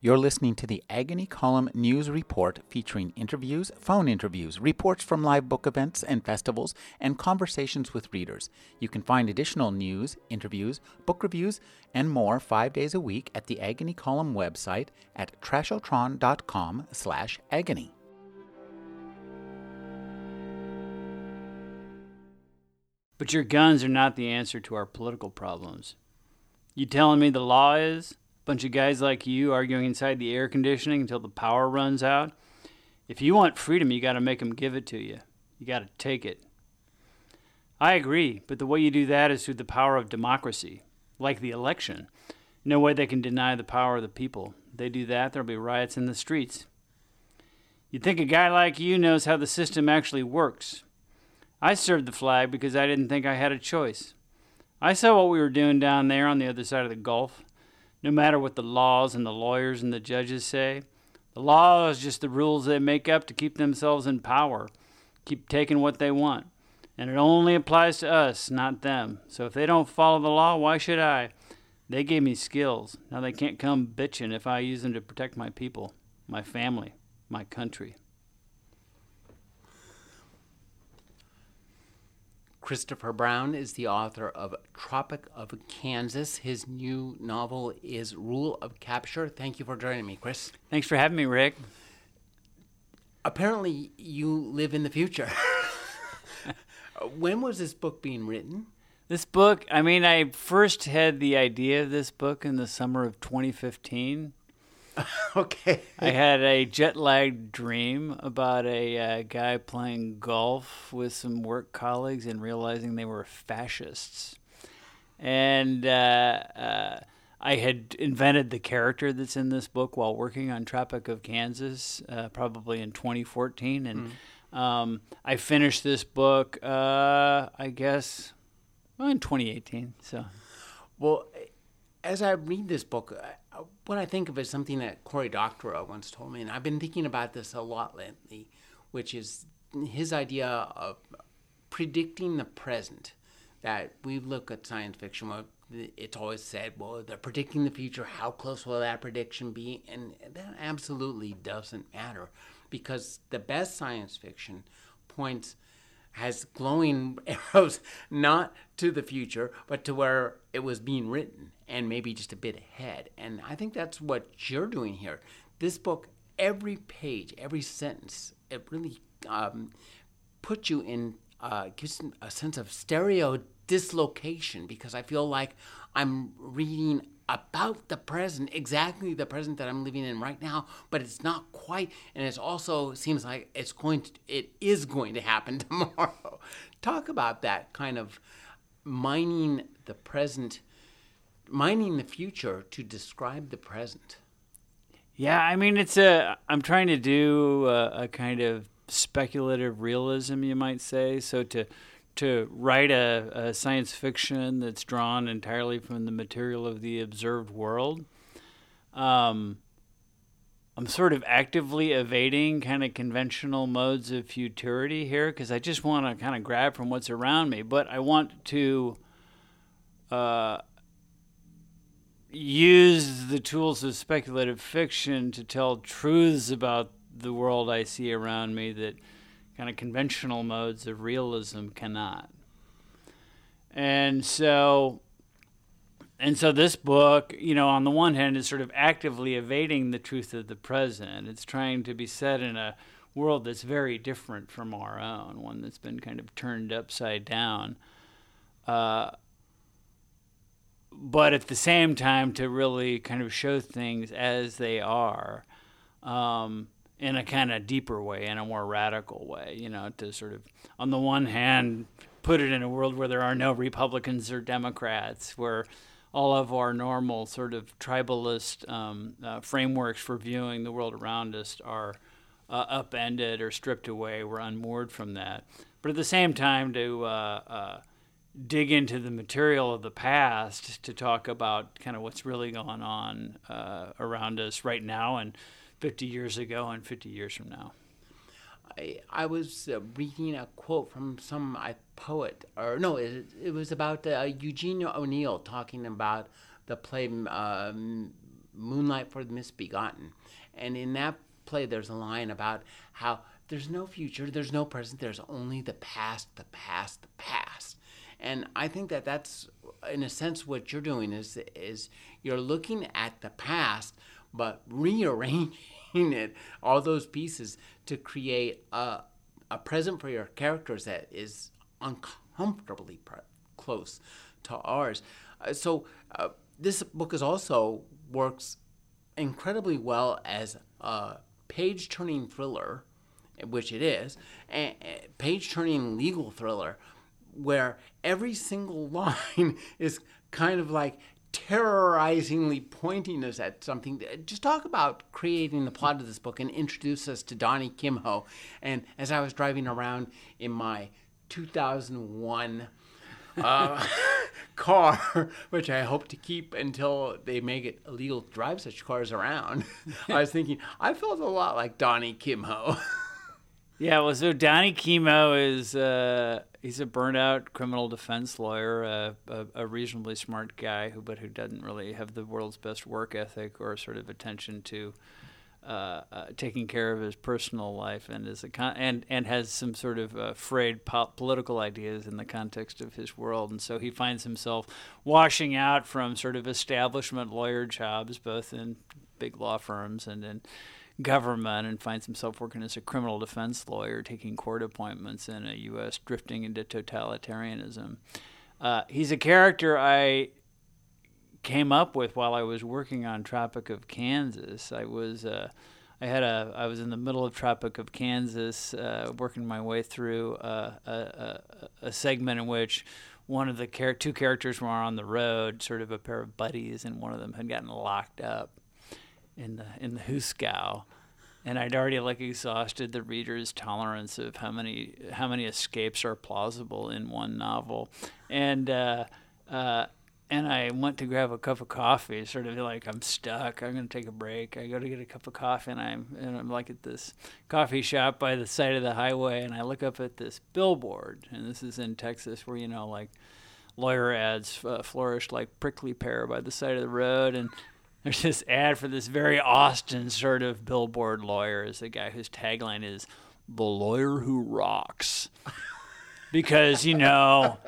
You're listening to the Agony Column News Report featuring interviews, phone interviews, reports from live book events and festivals, and conversations with readers. You can find additional news, interviews, book reviews, and more five days a week at the Agony Column website at trashotron.com slash agony. But your guns are not the answer to our political problems. You telling me the law is? Bunch of guys like you arguing inside the air conditioning until the power runs out. If you want freedom, you got to make them give it to you. You got to take it. I agree, but the way you do that is through the power of democracy, like the election. No way they can deny the power of the people. they do that, there'll be riots in the streets. You'd think a guy like you knows how the system actually works. I served the flag because I didn't think I had a choice. I saw what we were doing down there on the other side of the Gulf. No matter what the laws and the lawyers and the judges say, the law is just the rules they make up to keep themselves in power, keep taking what they want. And it only applies to us, not them. So if they don't follow the law, why should I? They gave me skills. Now they can't come bitching if I use them to protect my people, my family, my country. Christopher Brown is the author of Tropic of Kansas. His new novel is Rule of Capture. Thank you for joining me, Chris. Thanks for having me, Rick. Apparently, you live in the future. when was this book being written? This book, I mean, I first had the idea of this book in the summer of 2015. okay. I had a jet lagged dream about a uh, guy playing golf with some work colleagues and realizing they were fascists. And uh, uh, I had invented the character that's in this book while working on Tropic of Kansas, uh, probably in 2014. And mm. um, I finished this book, uh, I guess, well, in 2018. So. Well, as I read this book, what I think of is something that Cory Doctorow once told me, and I've been thinking about this a lot lately, which is his idea of predicting the present. That we look at science fiction, well, it's always said, well, they're predicting the future. How close will that prediction be? And that absolutely doesn't matter because the best science fiction points has glowing arrows not to the future, but to where it was being written and maybe just a bit ahead. And I think that's what you're doing here. This book, every page, every sentence, it really um, puts you in, uh, gives a sense of stereo dislocation because I feel like I'm reading about the present, exactly the present that I'm living in right now, but it's not quite, and it also seems like it's going to, it is going to happen tomorrow. Talk about that kind of mining the present, mining the future to describe the present. Yeah, I mean, it's a, I'm trying to do a, a kind of speculative realism, you might say. So to, to write a, a, science fiction that's drawn entirely from the material of the observed world. Um, I'm sort of actively evading kind of conventional modes of futurity here because I just want to kind of grab from what's around me, but I want to uh, use the tools of speculative fiction to tell truths about the world I see around me that kind of conventional modes of realism cannot. And so and so this book, you know, on the one hand is sort of actively evading the truth of the present. It's trying to be set in a world that's very different from our own, one that's been kind of turned upside down. Uh, but at the same time, to really kind of show things as they are. Um, in a kind of deeper way, in a more radical way, you know, to sort of, on the one hand, put it in a world where there are no Republicans or Democrats, where all of our normal sort of tribalist um, uh, frameworks for viewing the world around us are uh, upended or stripped away. We're unmoored from that. But at the same time, to uh, uh dig into the material of the past to talk about kind of what's really going on uh, around us right now and 50 years ago and 50 years from now? I, I was uh, reading a quote from some uh, poet, or no, it, it was about uh, Eugene O'Neill talking about the play um, Moonlight for the Misbegotten. And in that play, there's a line about how there's no future, there's no present, there's only the past, the past, the past. And I think that that's, in a sense, what you're doing is is you're looking at the past, but rearranging it, all those pieces, to create a a present for your characters that is uncomfortably close to ours. Uh, so uh, this book is also works incredibly well as a page turning thriller, which it is, a page turning legal thriller, where every single line is kind of like terrorizingly pointing us at something. Just talk about creating the plot of this book and introduce us to Donnie Kimho. And as I was driving around in my 2001 uh, car, which I hope to keep until they make it illegal to drive such cars around, I was thinking, I felt a lot like Donnie Kimho. Yeah, well, so Donnie Kimho is uh, he's a burnout criminal defense lawyer, a, a, reasonably smart guy who, but who doesn't really have the world's best work ethic or sort of attention to uh, uh, taking care of his personal life, and is a con- and and has some sort of uh, frayed po- political ideas in the context of his world, and so he finds himself washing out from sort of establishment lawyer jobs, both in big law firms and in government and finds himself working as a criminal defense lawyer, taking court appointments in a U.S. drifting into totalitarianism. Uh, he's a character I came up with while I was working on Tropic of Kansas. I was uh, I had a I was in the middle of Tropic of Kansas, uh, working my way through a, a, a, segment in which one of the char- two characters were on the road, sort of a pair of buddies, and one of them had gotten locked up in the in the Hooskow, and I'd already like exhausted the reader's tolerance of how many how many escapes are plausible in one novel, and uh, uh, and I went to grab a cup of coffee, sort of like I'm stuck. I'm going to take a break. I go to get a cup of coffee, and I'm and I'm like at this coffee shop by the side of the highway, and I look up at this billboard, and this is in Texas, where you know like lawyer ads uh, flourish like prickly pear by the side of the road, and there's this ad for this very Austin sort of billboard lawyer is a guy whose tagline is the lawyer who rocks. because, you know,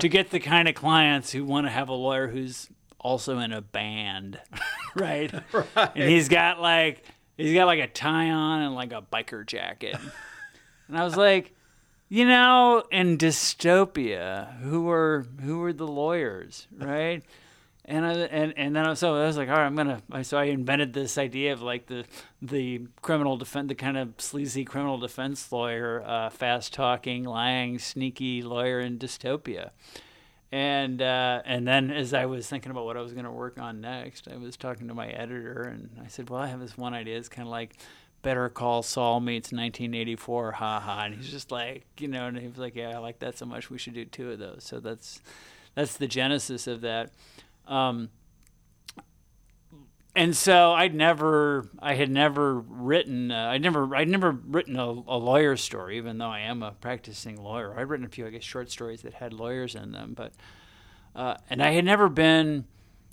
to get the kind of clients who want to have a lawyer who's also in a band, right? right? And he's got like he's got like a tie on and like a biker jacket. and I was like, you know, in dystopia, who are who are the lawyers, right? And I and and then I, so I was like, all right, I'm gonna. So I invented this idea of like the the criminal defense, the kind of sleazy criminal defense lawyer, uh, fast talking, lying, sneaky lawyer in dystopia. And uh, and then as I was thinking about what I was to work on next, I was talking to my editor, and I said, well, I have this one idea. It's kind of like Better Call Saul meets 1984, ha ha. And he's just like, you know, and he was like, yeah, I like that so much. We should do two of those. So that's that's the genesis of that. Um, and so I'd never, I had never written, uh, I'd never, I'd never written a, a lawyer story, even though I am a practicing lawyer. I'd written a few, I guess, short stories that had lawyers in them, but, uh, and I had never been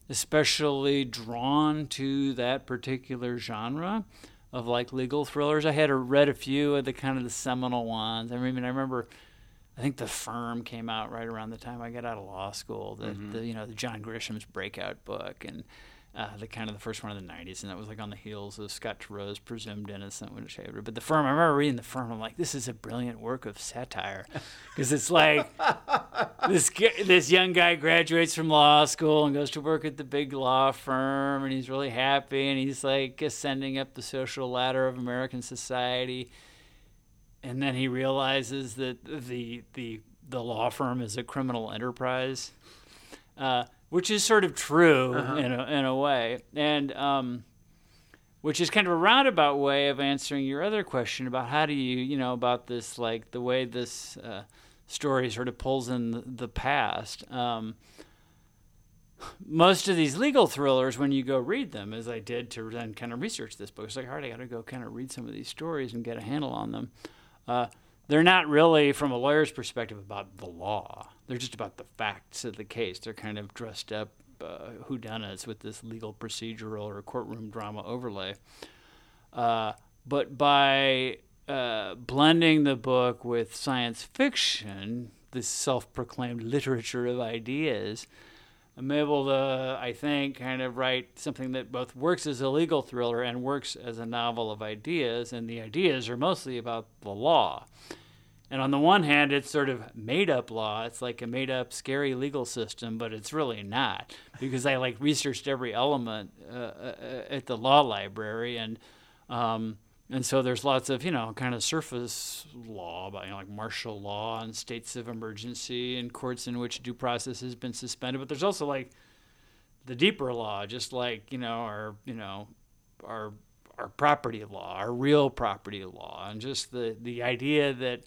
especially drawn to that particular genre of like legal thrillers. I had read a few of the kind of the seminal ones. I mean, I remember I think the firm came out right around the time I got out of law school. The, mm-hmm. the you know the John Grisham's breakout book and uh, the kind of the first one in the '90s, and that was like on the heels of Scott Turow's Presumed Innocent, which I read. But the firm, I remember reading the firm. I'm like, this is a brilliant work of satire, because it's like this this young guy graduates from law school and goes to work at the big law firm, and he's really happy, and he's like ascending up the social ladder of American society and then he realizes that the the the law firm is a criminal enterprise, uh, which is sort of true uh-huh. in a in a way, and um, which is kind of a roundabout way of answering your other question about how do you you know about this like the way this uh, story sort of pulls in the, the past. Um, most of these legal thrillers, when you go read them, as I did to then kind of research this book, it's like, all right, I got to go kind of read some of these stories and get a handle on them. Uh, they're not really, from a lawyer's perspective, about the law. They're just about the facts of the case. They're kind of dressed up uh, whodunits with this legal procedural or courtroom drama overlay. Uh, but by uh, blending the book with science fiction, this self-proclaimed literature of ideas, I'm able to, I think, kind of write something that both works as a legal thriller and works as a novel of ideas. And the ideas are mostly about the law. And on the one hand, it's sort of made up law. It's like a made up, scary legal system, but it's really not because I like researched every element uh, uh, at the law library. And, um, and so there's lots of, you know, kind of surface law about, you know, like martial law and states of emergency and courts in which due process has been suspended. But there's also like the deeper law, just like, you know, our, you know, our, our property law, our real property law, and just the, the idea that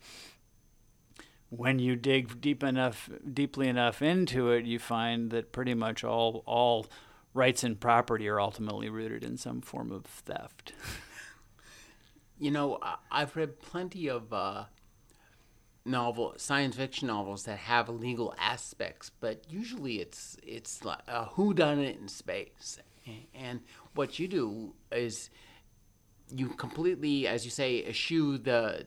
when you dig deep enough, deeply enough into it, you find that pretty much all, all rights and property are ultimately rooted in some form of theft. You know, I've read plenty of uh, novel science fiction novels that have legal aspects, but usually it's it's like a who done it in space. And what you do is you completely, as you say, eschew the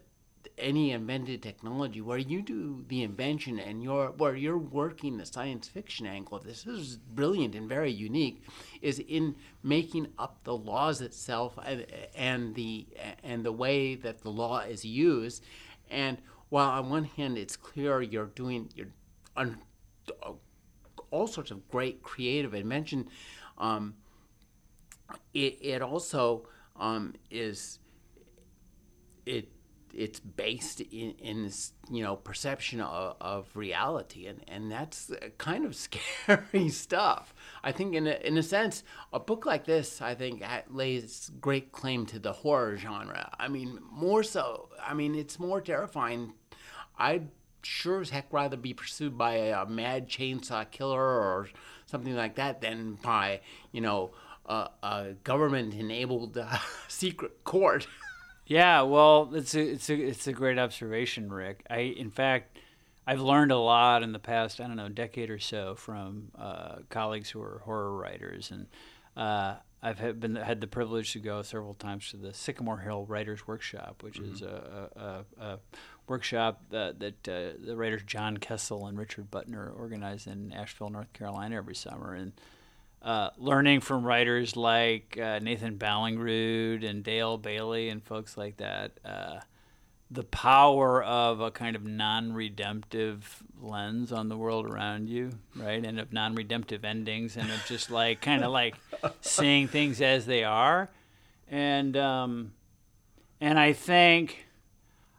any invented technology where you do the invention and you're where you're working the science fiction angle of this, this is brilliant and very unique is in making up the laws itself and, and the and the way that the law is used. And while on one hand it's clear you're doing you're on all sorts of great creative invention um, it, it also um, is it it's based in, in this you know perception of, of reality and, and that's kind of scary stuff. I think in a, in a sense a book like this i think lays great claim to the horror genre. I mean more so i mean it's more terrifying. I'd sure as heck rather be pursued by a, mad chainsaw killer or something like that than by you know a, a government enabled uh, secret court Yeah, well, it's a it's a it's a great observation, Rick. I in fact, I've learned a lot in the past I don't know decade or so from uh, colleagues who are horror writers, and uh, I've had been had the privilege to go several times to the Sycamore Hill Writers Workshop, which mm-hmm. is a, a, a, workshop that, that uh, the writers John Kessel and Richard Butner organize in Asheville, North Carolina, every summer, and uh, learning from writers like uh, Nathan Ballingrud and Dale Bailey and folks like that, uh, the power of a kind of non-redemptive lens on the world around you, right, and of non-redemptive endings, and of just like kind of like seeing things as they are, and um, and I think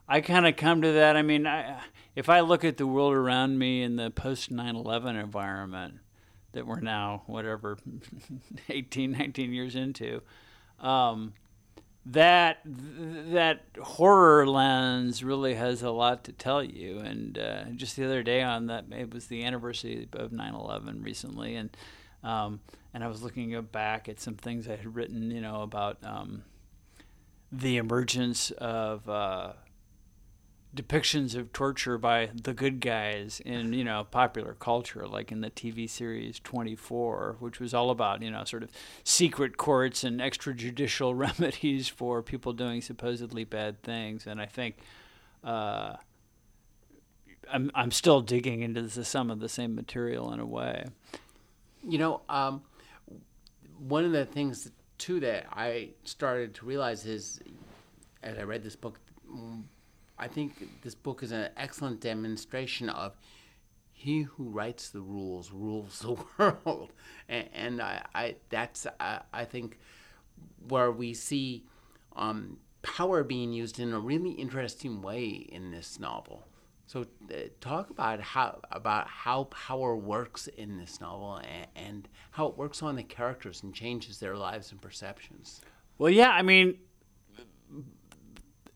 I kind of come to that. I mean, I, if I look at the world around me in the post 9/11 environment that we're now whatever 18 19 years into um, that that horror lens really has a lot to tell you. And uh, just the other day on that it was the anniversary of 9/11 recently. And um, and I was looking back at some things I had written you know about um, the emergence of uh, depictions of torture by the good guys in you know popular culture like in the TV series 24 which was all about you know sort of secret courts and extrajudicial remedies for people doing supposedly bad things. And I think uh, I'm I'm still digging into the, some of the same material in a way. You know um, one of the things too that I started to realize is as I read this book I think this book is an excellent demonstration of he who writes the rules rules the world, and, and I, I, that's I, I, think where we see um, power being used in a really interesting way in this novel. So uh, talk about how about how power works in this novel and, and how it works on the characters and changes their lives and perceptions. Well, yeah, I mean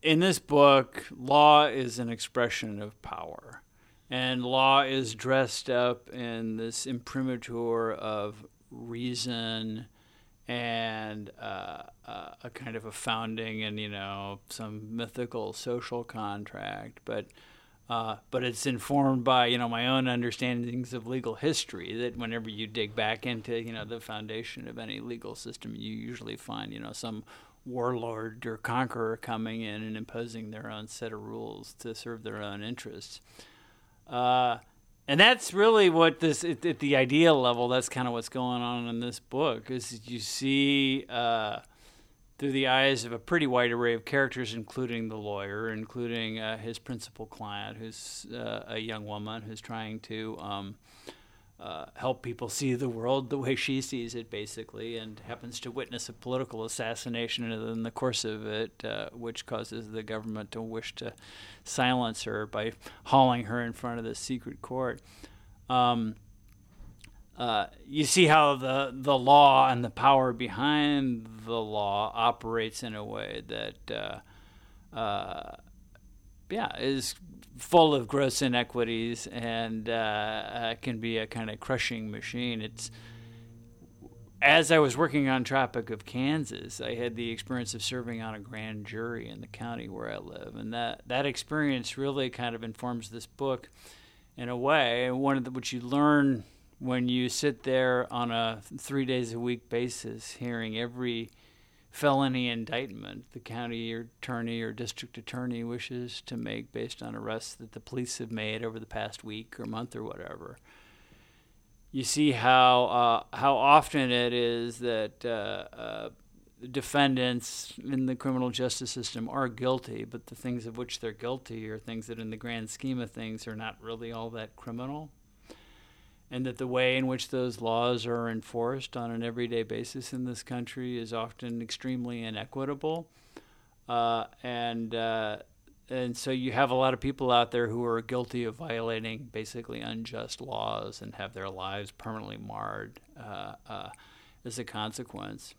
in this book, law is an expression of power. And law is dressed up in this imprimatur of reason and uh, uh, a kind of a founding and, you know, some mythical social contract. But Uh, but it's informed by you know my own understandings of legal history. That whenever you dig back into you know the foundation of any legal system, you usually find you know some warlord or conqueror coming in and imposing their own set of rules to serve their own interests. Uh, and that's really what this at, at, the ideal level. That's kind of what's going on in this book. Is you see. Uh, through the eyes of a pretty wide array of characters, including the lawyer, including uh, his principal client, who's uh, a young woman who's trying to um, uh, help people see the world the way she sees it, basically, and happens to witness a political assassination in the course of it, uh, which causes the government to wish to silence her by hauling her in front of the secret court. Um, uh, you see how the the law and the power behind the law operates in a way that uh, uh, yeah is full of gross inequities and uh, uh, can be a kind of crushing machine. It's as I was working on Tropic of Kansas, I had the experience of serving on a grand jury in the county where I live, and that that experience really kind of informs this book in a way. One of the, which you learn when you sit there on a three days a week basis hearing every felony indictment the county attorney or district attorney wishes to make based on arrests that the police have made over the past week or month or whatever. You see how uh, how often it is that uh, uh, defendants in the criminal justice system are guilty, but the things of which they're guilty are things that, in the grand scheme of things, are not really all that criminal and that the way in which those laws are enforced on an everyday basis in this country is often extremely inequitable. Uh, and uh, and so you have a lot of people out there who are guilty of violating basically unjust laws and have their lives permanently marred uh, uh as a consequence.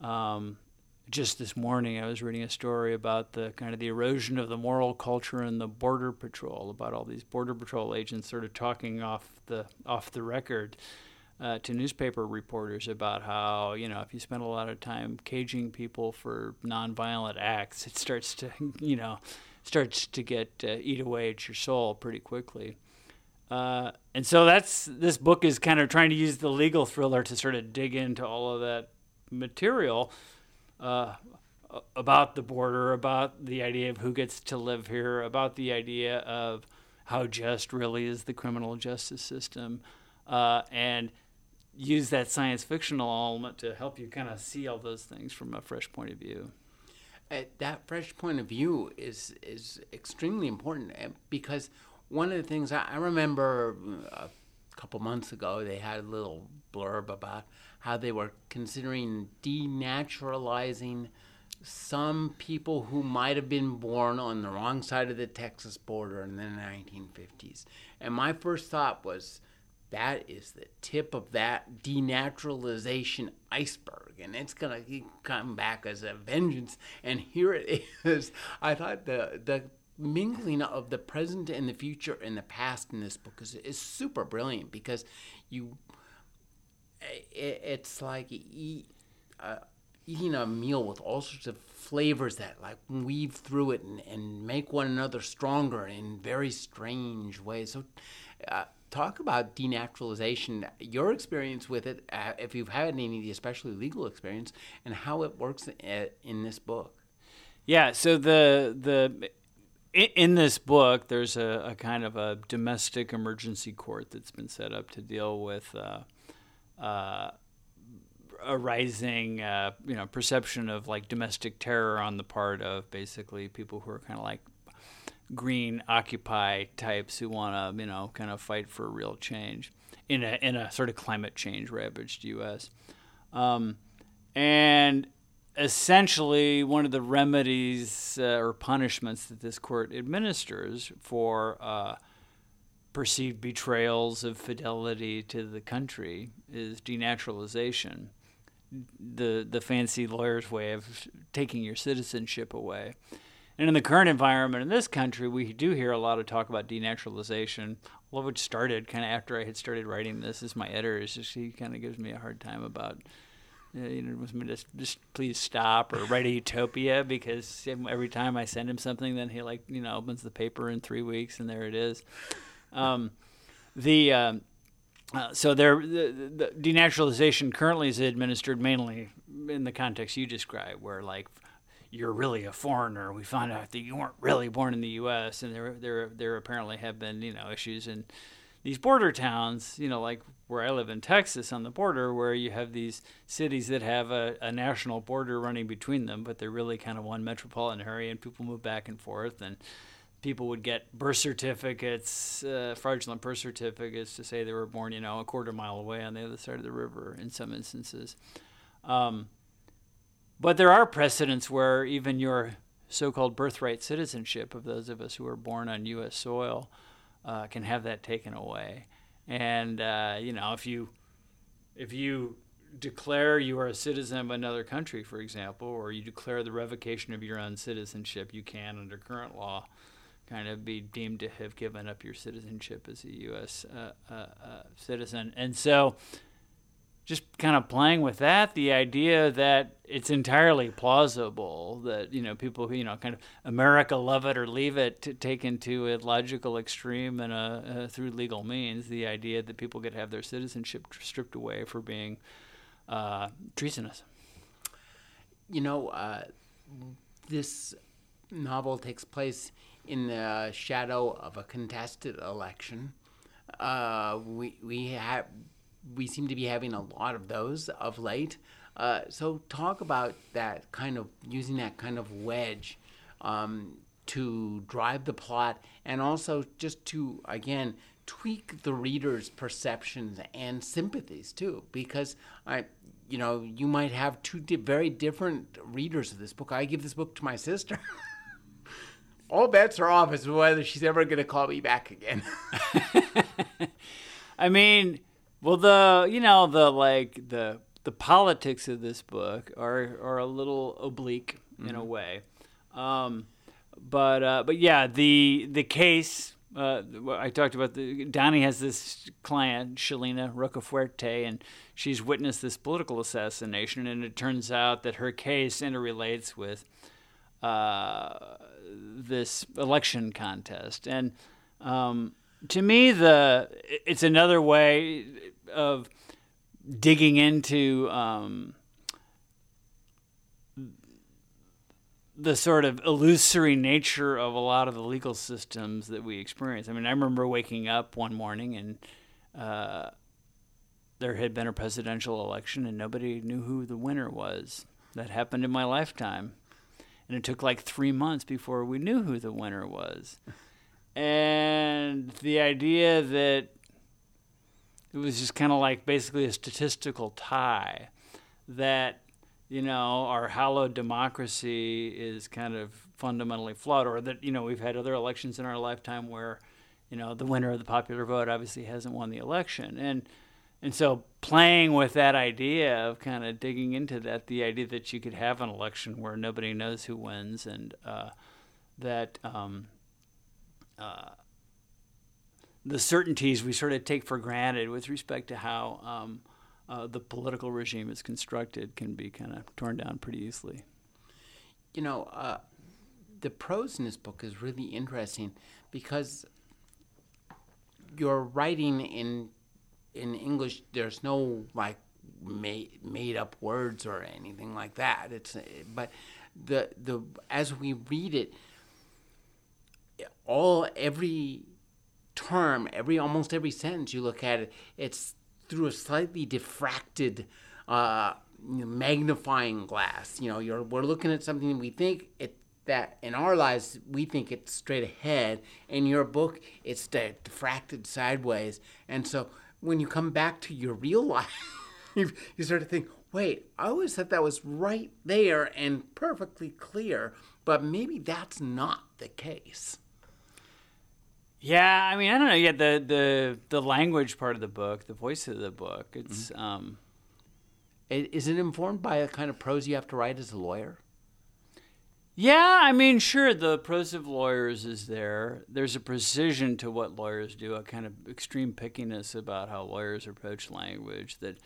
Um, just this morning I was reading a story about the kind of the erosion of the moral culture in the border patrol about all these border patrol agents sort of talking off the off the record uh, to newspaper reporters about how you know if you spend a lot of time caging people for nonviolent acts it starts to you know starts to get uh, eat away at your soul pretty quickly. Uh, and so that's this book is kind of trying to use the legal thriller to sort of dig into all of that material uh, about the border, about the idea of who gets to live here, about the idea of how just really is the criminal justice system, uh, and use that science fictional element to help you kind of see all those things from a fresh point of view. Uh, that fresh point of view is is extremely important uh, because one of the things I, I remember uh, a couple months ago they had a little blurb about how they were considering denaturalizing some people who might have been born on the wrong side of the Texas border in the 1950s. And my first thought was, that is the tip of that denaturalization iceberg, and it's gonna come back as a vengeance. And here it is. I thought the the mingling of the present and the future and the past in this book is, is super brilliant because you it, it's like eat, uh, eating a meal with all sorts of flavors that like weave through it and, and make one another stronger in very strange ways. So, uh, talk about denaturalization, your experience with it, uh, if you've had any, especially legal experience, and how it works in, uh, in this book. Yeah. So the the in this book, there's a, a, kind of a domestic emergency court that's been set up to deal with uh, uh, a rising, uh, you know, perception of like domestic terror on the part of basically people who are kind of like green occupy types who want to, you know, kind of fight for real change in a in a sort of climate change ravaged U.S. Um, and essentially, one of the remedies uh, or punishments that this court administers for uh, perceived betrayals of fidelity to the country is denaturalization, the the fancy lawyer's way of taking your citizenship away. And in the current environment in this country, we do hear a lot of talk about denaturalization. Of which started kind of after I had started writing this. Is my editor just he kind of gives me a hard time about you know, was just just please stop or write a utopia because every time I send him something, then he like you know opens the paper in three weeks and there it is. Um, the um, uh, so there, the, the denaturalization currently is administered mainly in the context you describe, where like you're really a foreigner. We found out that you weren't really born in the U.S. and there there there apparently have been you know issues in these border towns, you know, like where I live in Texas on the border, where you have these cities that have a, a national border running between them, but they're really kind of one metropolitan area, and people move back and forth and people would get birth certificates, uh, fraudulent birth certificates to say they were born, you know, a quarter mile away on the other side of the river in some instances. Um, but there are precedents where even your so called birthright citizenship of those of us who are born on U.S. soil uh, can have that taken away. And, uh, you know, if you, if you declare you are a citizen of another country, for example, or you declare the revocation of your own citizenship, you can, under current law, kind of be deemed to have given up your citizenship as a U.S. Uh, uh, uh, citizen. And so, just kind of playing with that, the idea that it's entirely plausible that you know people who you know kind of America love it or leave it to, taken to a logical extreme and a, uh, through legal means, the idea that people could have their citizenship stripped away for being uh, treasonous. You know, uh, this novel takes place in the shadow of a contested election. Uh, we we have we seem to be having a lot of those of late. Uh, so talk about that kind of using that kind of wedge um, to drive the plot, and also just to again tweak the reader's perceptions and sympathies too, because I. You know, you might have two di- very different readers of this book. I give this book to my sister. all bets are off as to whether she's ever going to call me back again. I mean, well, the you know the like the the politics of this book are are a little oblique mm-hmm. in a mm-hmm. way, um, but uh, but yeah, the the case. Uh, I talked about the Donnie has this client, Xelina Rocafuerte, and she's witnessed this political assassination, and it turns out that her case interrelates with uh, this election contest, and um, to me, the it's another way of digging into um, the sort of illusory nature of a lot of the legal systems that we experience. I mean, I remember waking up one morning and uh, there had been a presidential election and nobody knew who the winner was. That happened in my lifetime and it took like three months before we knew who the winner was. And the idea that it was just kind of like basically a statistical tie that you know our hallowed democracy is kind of fundamentally flawed or that you know we've had other elections in our lifetime where you know the winner of the popular vote obviously hasn't won the election. And and so playing with that idea of kind of digging into that, the idea that you could have an election where nobody knows who wins and uh, that um, the certainties we sort of take for granted with respect to how um, uh, the political regime is constructed can be kind of torn down pretty easily. You know, uh, the prose in this book is really interesting because you're writing in in English, there's no like made made up words or anything like that. It's but the the as we read it, all every term, every almost every sentence you look at it, it's through a slightly diffracted. Uh, magnifying glass. You know, you're we're looking at something we think it that in our lives we think it's straight ahead. In your book, it's diffracted sideways, and so when you come back to your real life, you, you start to think, wait, I always thought that was right there and perfectly clear, but maybe that's not the case. Yeah, I mean, I don't know. Yeah, the the the language part of the book, the voice of the book, it's. Mm-hmm. Um, is it informed by a kind of prose you have to write as a lawyer? Yeah, I mean, sure, the prose of lawyers is there. There's a precision to what lawyers do, a kind of extreme pickiness about how lawyers approach language that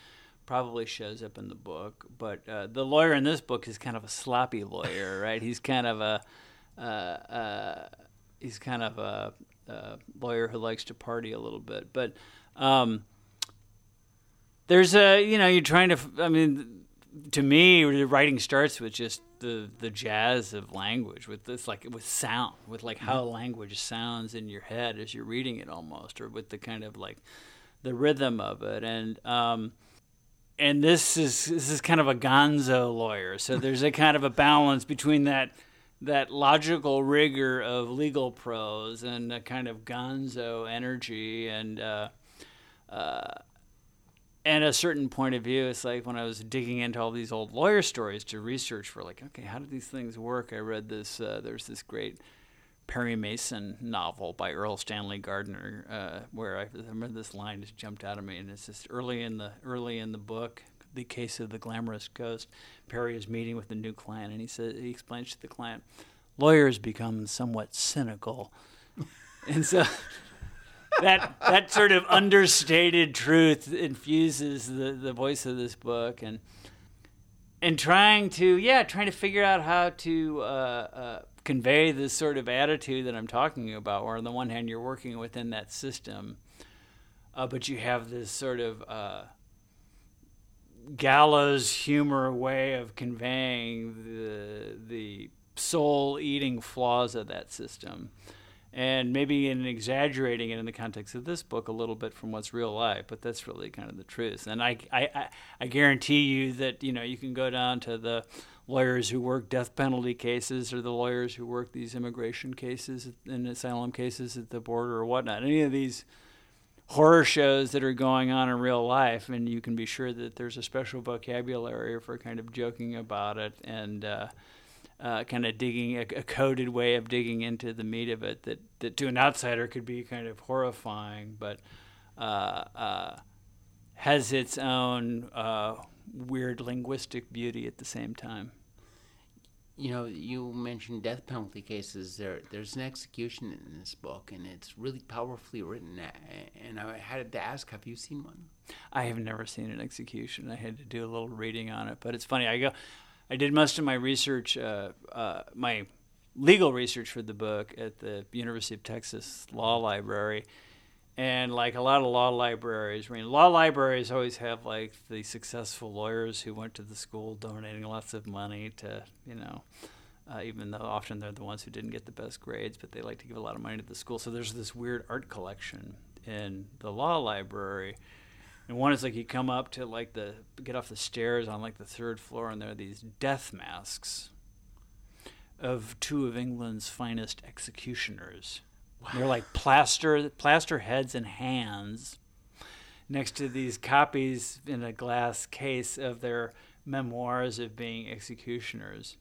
probably shows up in the book. But uh, the lawyer in this book is kind of a sloppy lawyer, right? He's kind of a uh, uh, he's kind of a, lawyer who likes to party a little bit. But um, there's a you know you're trying to. I mean, to me, the writing starts with just the the jazz of language with this like with sound with like how mm-hmm. language sounds in your head as you're reading it almost or with the kind of like the rhythm of it and um, and this is this is kind of a gonzo lawyer. So there's a kind of a balance between that that logical rigor of legal prose and a kind of gonzo energy and uh, uh, and a certain point of view. It's like when I was digging into all these old lawyer stories to research for like, okay, how do these things work? I read this. Uh, there's this great Perry Mason novel by Erle Stanley Gardner, uh, where I, I, remember this line just jumped out of me, and it's just early in the early in the book, the case of the glamorous ghost. Perry is meeting with a new client, and he says he explains to the client, lawyers become somewhat cynical, and so. that that sort of understated truth infuses the, the voice of this book and and trying to yeah trying to figure out how to uh, uh, convey this sort of attitude that I'm talking about, where on the one hand you're working within that system, uh, but you have this sort of uh, gallows humor way of conveying the the soul eating flaws of that system. And maybe in exaggerating it in the context of this book a little bit from what's real life, but that's really kind of the truth. And I, I, I guarantee you that you know you can go down to the lawyers who work death penalty cases or the lawyers who work these immigration cases and asylum cases at the border or whatnot. Any of these horror shows that are going on in real life, and you can be sure that there's a special vocabulary for kind of joking about it and uh, uh, kind of digging a, a, coded way of digging into the meat of it that, that to an outsider could be kind of horrifying, but uh, uh has its own uh, weird linguistic beauty at the same time. You know, you mentioned death penalty cases. There, there's an execution in this book, and it's really powerfully written. And I had to ask, have you seen one? I have never seen an execution. I had to do a little reading on it, but it's funny. I go, I did most of my research, uh, uh, my legal research for the book at the University of Texas Law Library and like a lot of law libraries, I mean, law libraries always have like the successful lawyers who went to the school donating lots of money to, you know, uh, even though often they're the ones who didn't get the best grades, but they like to give a lot of money to the school. So there's this weird art collection in the law library. And one is like you come up to like the get off the stairs on like the third floor, and there are these death masks of two of England's finest executioners Wow. They're like plaster plaster heads and hands next to these copies in a glass case of their memoirs of being executioners.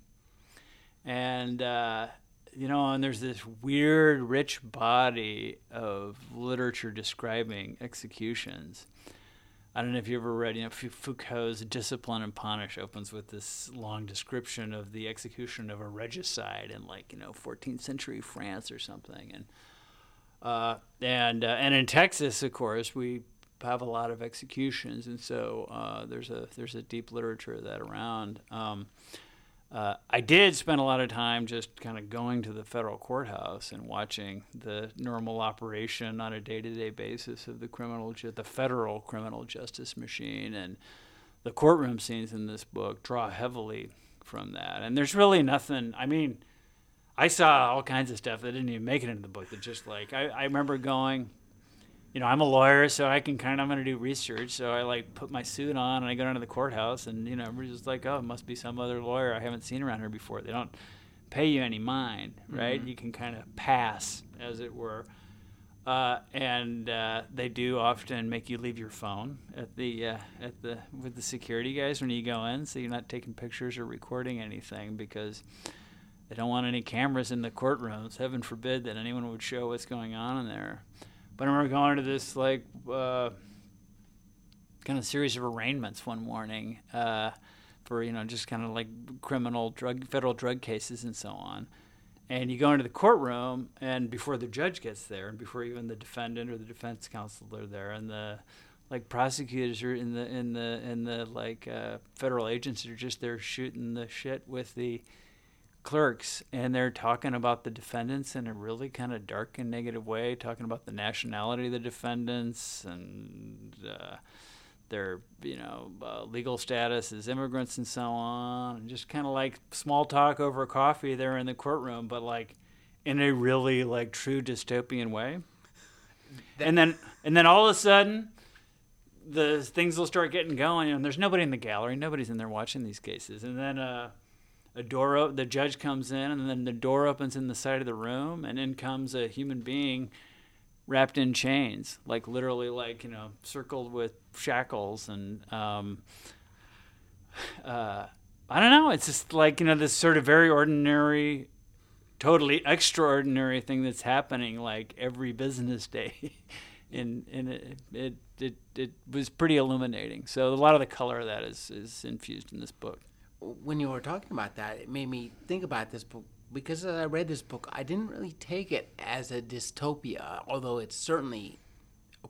And uh, you know, and there's this weird, rich body of literature describing executions. I don't know if you ever read, you know, Foucault's Discipline and Punish opens with this long description of the execution of a regicide in, like, you know, 14th century France or something. And uh, and uh, and in Texas, of course, we have a lot of executions, and so uh, there's a there's a deep literature of that around. Um, uh, I did spend a lot of time just kind of going to the federal courthouse and watching the normal operation on a day-to-day basis of the criminal, ju- the federal criminal justice machine, and the courtroom scenes in this book draw heavily from that. And there's really nothing. I mean I saw all kinds of stuff that didn't even make it into the book. That just like I, I remember going, you know, I'm a lawyer, so I can kind of I'm gonna do research. So I like put my suit on and I go down to the courthouse, and you know, everybody's just like, oh, it must be some other lawyer I haven't seen around here before. They don't pay you any mind, right? Mm-hmm. You can kind of pass, as it were. Uh, and uh, they do often make you leave your phone at the uh, at the with the security guys when you go in, so you're not taking pictures or recording anything because they don't want any cameras in the courtrooms. Heaven forbid that anyone would show what's going on in there. But I remember going to this like uh, kind of series of arraignments one morning uh, for you know just kind of like criminal drug federal drug cases and so on. And you go into the courtroom, and before the judge gets there, and before even the defendant or the defense counsel are there, and the like prosecutors are in the in the in the like uh, federal agents are just there shooting the shit with the clerks and they're talking about the defendants in a really kind of dark and negative way talking about the nationality of the defendants and uh, their you know uh, legal status as immigrants and so on and just kind of like small talk over coffee there in the courtroom but like in a really like true dystopian way. That, and then and then all of a sudden the things will start getting going and there's nobody in the gallery nobody's in there watching these cases and then uh, a door op- the judge comes in and then the door opens in the side of the room and in comes a human being wrapped in chains like literally like you know circled with shackles and um, uh, i don't know it's just like you know this sort of very ordinary totally extraordinary thing that's happening like every business day. And and it, it it it was pretty illuminating. So a lot of the color of that is is infused in this book when you were talking about that, it made me think about this book because as I read this book, I didn't really take it as a dystopia, although it certainly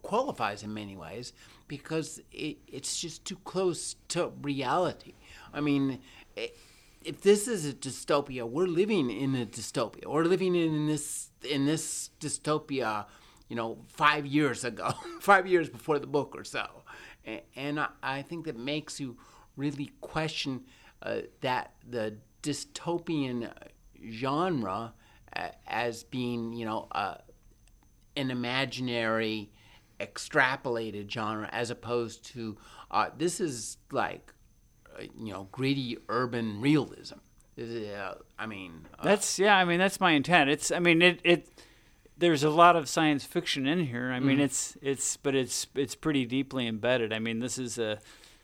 qualifies in many ways because it, it's just too close to reality. I mean, it, if this is a dystopia, we're living in a dystopia. We're living in this in this dystopia, you know, five years ago, five years before the book or so, and, and I, I think that makes you really question uh, that the dystopian genre uh, as being, you know, uh, an imaginary, extrapolated genre, as opposed to uh, this is like, uh, you know, gritty urban realism. I mean, that's yeah. I mean, that's my intent. It's. I mean, it. it there's a lot of science fiction in here. I mean, mm. it's it's but it's it's pretty deeply embedded. I mean, this is a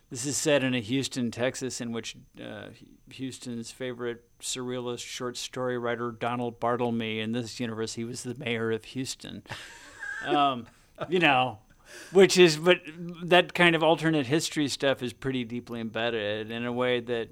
this is set in a Houston, Texas, in which uh, Houston's favorite surrealist short story writer Donald Barthelme, in this universe, he was the mayor of Houston. um, you know, which is, but that kind of alternate history stuff is pretty deeply embedded in a way that,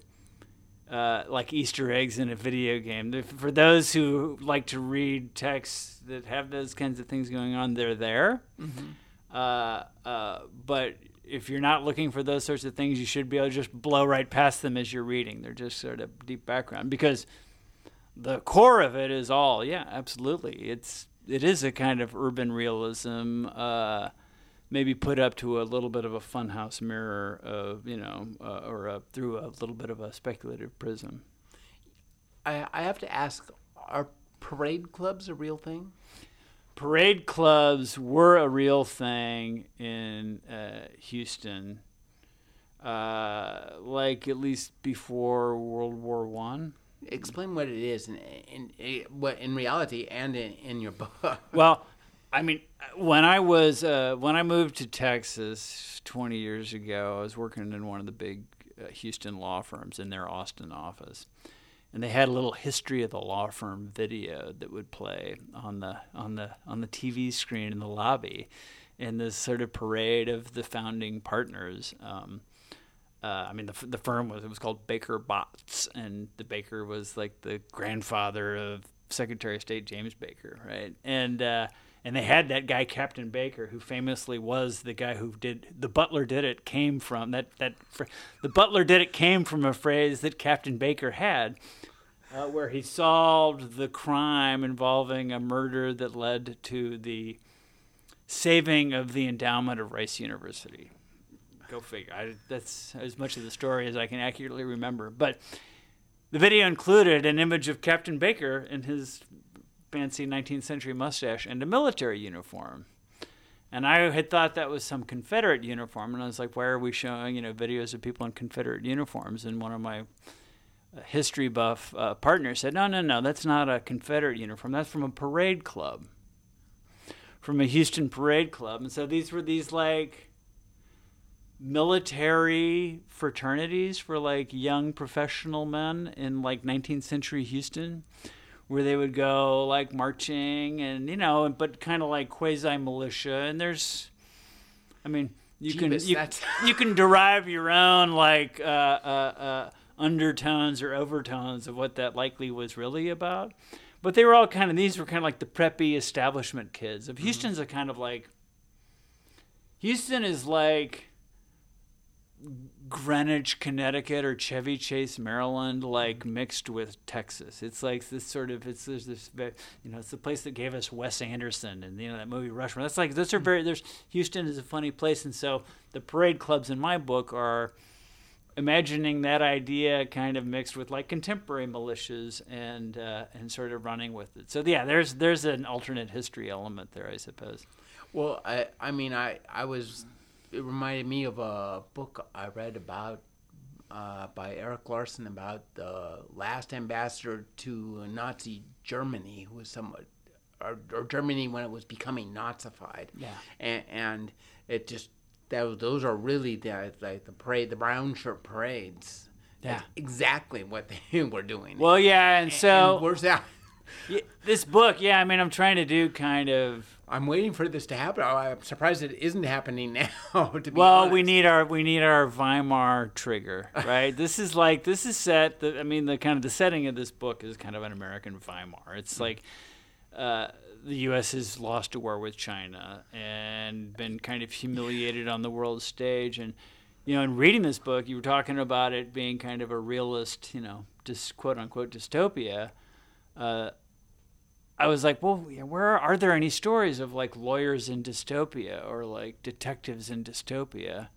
uh, like Easter eggs in a video game. For those who like to read texts that have those kinds of things going on, they're there. Mm-hmm. Uh, uh but if you're not looking for those sorts of things, you should be able to just blow right past them as you're reading. They're just sort of deep background because the core of it is all yeah, absolutely. It's it is a kind of urban realism, uh, maybe put up to a little bit of a funhouse mirror of you know, uh, or a, through a little bit of a speculative prism. I I have to ask: Are parade clubs a real thing? Parade clubs were a real thing in uh, Houston, uh, like at least before World War One. Explain what it is in, in, in what in reality and in, in your book. well, I mean, when I was uh, when I moved to Texas 20 years ago, I was working in one of the big uh, Houston law firms in their Austin office and they had a little history of the law firm video that would play on the on the on the TV screen in the lobby, and this sort of parade of the founding partners. Um, uh, I mean, the the firm was it was called Baker Botts, and the Baker was like the grandfather of Secretary of State James Baker, right? And uh, and they had that guy Captain Baker, who famously was the guy who did the butler did it came from that that the butler did it came from a phrase that Captain Baker had, uh, where he solved the crime involving a murder that led to the saving of the endowment of Rice University. Go figure. I, that's as much of the story as I can accurately remember. But the video included an image of Captain Baker in his fancy 19th century mustache and a military uniform. And I had thought that was some Confederate uniform, and I was like, "Why are we showing you know videos of people in Confederate uniforms?" And one of my history buff uh, partner said, "No, no, no, that's not a Confederate uniform. That's from a parade club, from a Houston parade club." And so these were these like military fraternities for like young professional men in like 19th century Houston where they would go like marching and you know but kind of like quasi militia and there's I mean you Jeebus, can you, you, can derive your own like uh, uh, uh, undertones or overtones of what that likely was really about. But they were all kind of these were kind of like the preppy establishment kids. Of mm-hmm. Houston's a kind of like Houston is like Greenwich, Connecticut, or Chevy Chase, Maryland, like mixed with Texas. It's like this sort of it's there's this you know it's the place that gave us Wes Anderson and you know that movie Rushmore. That's like those are very there's Houston is a funny place, and so the parade clubs in my book are imagining that idea kind of mixed with like contemporary militias and uh, and sort of running with it. So yeah, there's there's an alternate history element there, I suppose. Well, I I mean I I was it reminded me of a book I read about uh, by Erik Larson about the last ambassador to Nazi Germany, who was somewhat, or, or Germany when it was becoming Nazified. Yeah. And, and it just, that, those are really the, like the parade, the brown shirt parades. Yeah. That's exactly what they were doing. Well, yeah, and so and where's that? This book, yeah, I mean, I'm trying to do kind of. I'm waiting for this to happen. I'm surprised it isn't happening now. To be well, honest. we need our we need our Weimar trigger, right? this is like this is set. The, I mean, the kind of the setting of this book is kind of an American Weimar. It's like uh, the U.S. has lost a war with China and been kind of humiliated on the world stage. And you know, in reading this book, you were talking about it being kind of a realist, you know, just quote unquote dystopia. Uh, I was like, well, where are there any stories of like lawyers in dystopia or like detectives in dystopia?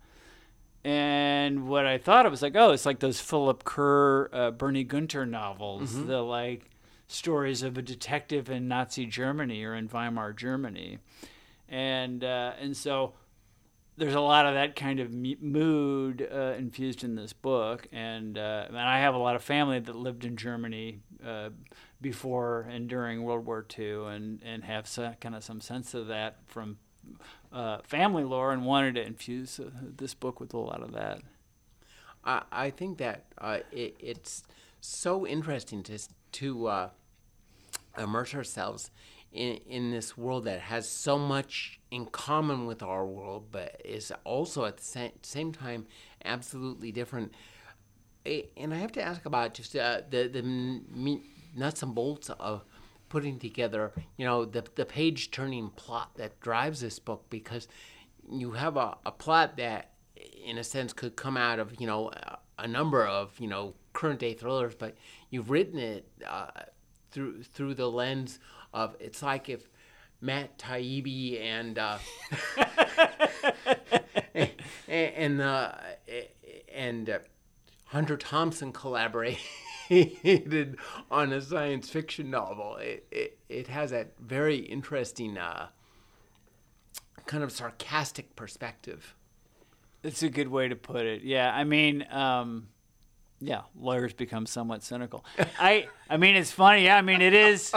And what I thought it was like, oh, it's like those Philip Kerr, uh, Bernie Gunther novels, mm-hmm. the like stories of a detective in Nazi Germany or in Weimar Germany, and uh, and so there's a lot of that kind of mood uh, infused in this book, and uh, and I have a lot of family that lived in Germany uh, before and during World War II, and and have some, kind of some sense of that from uh, family lore, and wanted to infuse uh, this book with a lot of that. I I think that uh, it, it's so interesting to to immerse ourselves in in this world that has so much in common with our world, but is also at the same, same time absolutely different. And I have to ask about just uh, the the nuts and bolts of putting together, you know, the the page turning plot that drives this book because you have a, a plot that, in a sense, could come out of you know a, a number of you know current day thrillers, but you've written it uh, through through the lens of it's like if Matt Taibbi and uh, and uh, and uh, Hunter Thompson on a science fiction novel. It, it, it has that very interesting uh, kind of sarcastic perspective. It's a good way to put it. Yeah, I mean, um, yeah, lawyers become somewhat cynical. I I mean it's funny. Yeah, I mean it is